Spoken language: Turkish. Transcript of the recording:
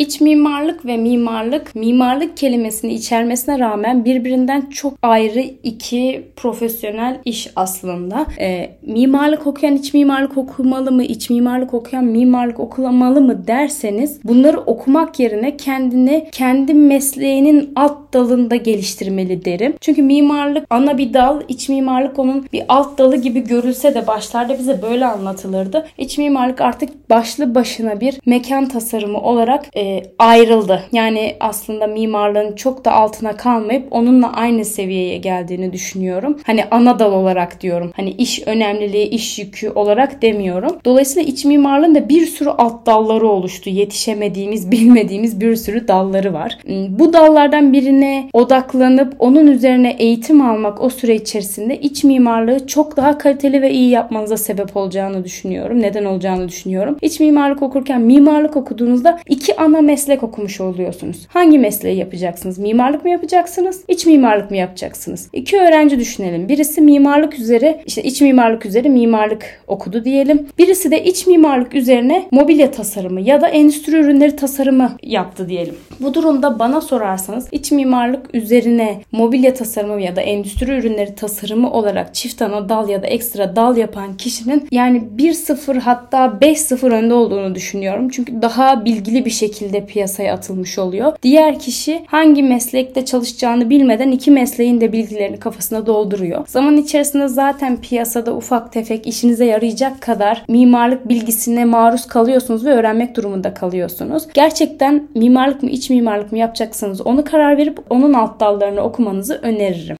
İç mimarlık ve mimarlık, mimarlık kelimesini içermesine rağmen birbirinden çok ayrı iki profesyonel iş aslında. E, mimarlık okuyan iç mimarlık okumalı mı, iç mimarlık okuyan mimarlık okumalı mı derseniz bunları okumak yerine kendini kendi mesleğinin alt dalında geliştirmeli derim. Çünkü mimarlık ana bir dal, iç mimarlık onun bir alt dalı gibi görülse de başlarda bize böyle anlatılırdı. İç mimarlık artık başlı başına bir mekan tasarımı olarak e, ayrıldı. Yani aslında mimarlığın çok da altına kalmayıp onunla aynı seviyeye geldiğini düşünüyorum. Hani ana dal olarak diyorum. Hani iş önemliliği, iş yükü olarak demiyorum. Dolayısıyla iç mimarlığın da bir sürü alt dalları oluştu. Yetişemediğimiz, bilmediğimiz bir sürü dalları var. Hmm, bu dallardan birine odaklanıp onun üzerine eğitim almak o süre içerisinde iç mimarlığı çok daha kaliteli ve iyi yapmanıza sebep olacağını düşünüyorum. Neden olacağını düşünüyorum. İç mimarlık okurken mimarlık okuduğunuzda iki ana meslek okumuş oluyorsunuz. Hangi mesleği yapacaksınız? Mimarlık mı yapacaksınız? İç mimarlık mı yapacaksınız? İki öğrenci düşünelim. Birisi mimarlık üzere işte iç mimarlık üzere mimarlık okudu diyelim. Birisi de iç mimarlık üzerine mobilya tasarımı ya da endüstri ürünleri tasarımı yaptı diyelim. Bu durumda bana sorarsanız iç mimarlık üzerine mobilya tasarımı ya da endüstri ürünleri tasarımı olarak çift ana dal ya da ekstra dal yapan kişinin yani 1-0 hatta 5-0 önde olduğunu düşünüyorum. Çünkü daha bilgili bir şekilde piyasaya atılmış oluyor. Diğer kişi hangi meslekte çalışacağını bilmeden iki mesleğin de bilgilerini kafasına dolduruyor. Zaman içerisinde zaten piyasada ufak tefek işinize yarayacak kadar mimarlık bilgisine maruz kalıyorsunuz ve öğrenmek durumunda kalıyorsunuz. Gerçekten mimarlık mı iç mimarlık mı yapacaksınız onu karar verip onun alt dallarını okumanızı öneririm.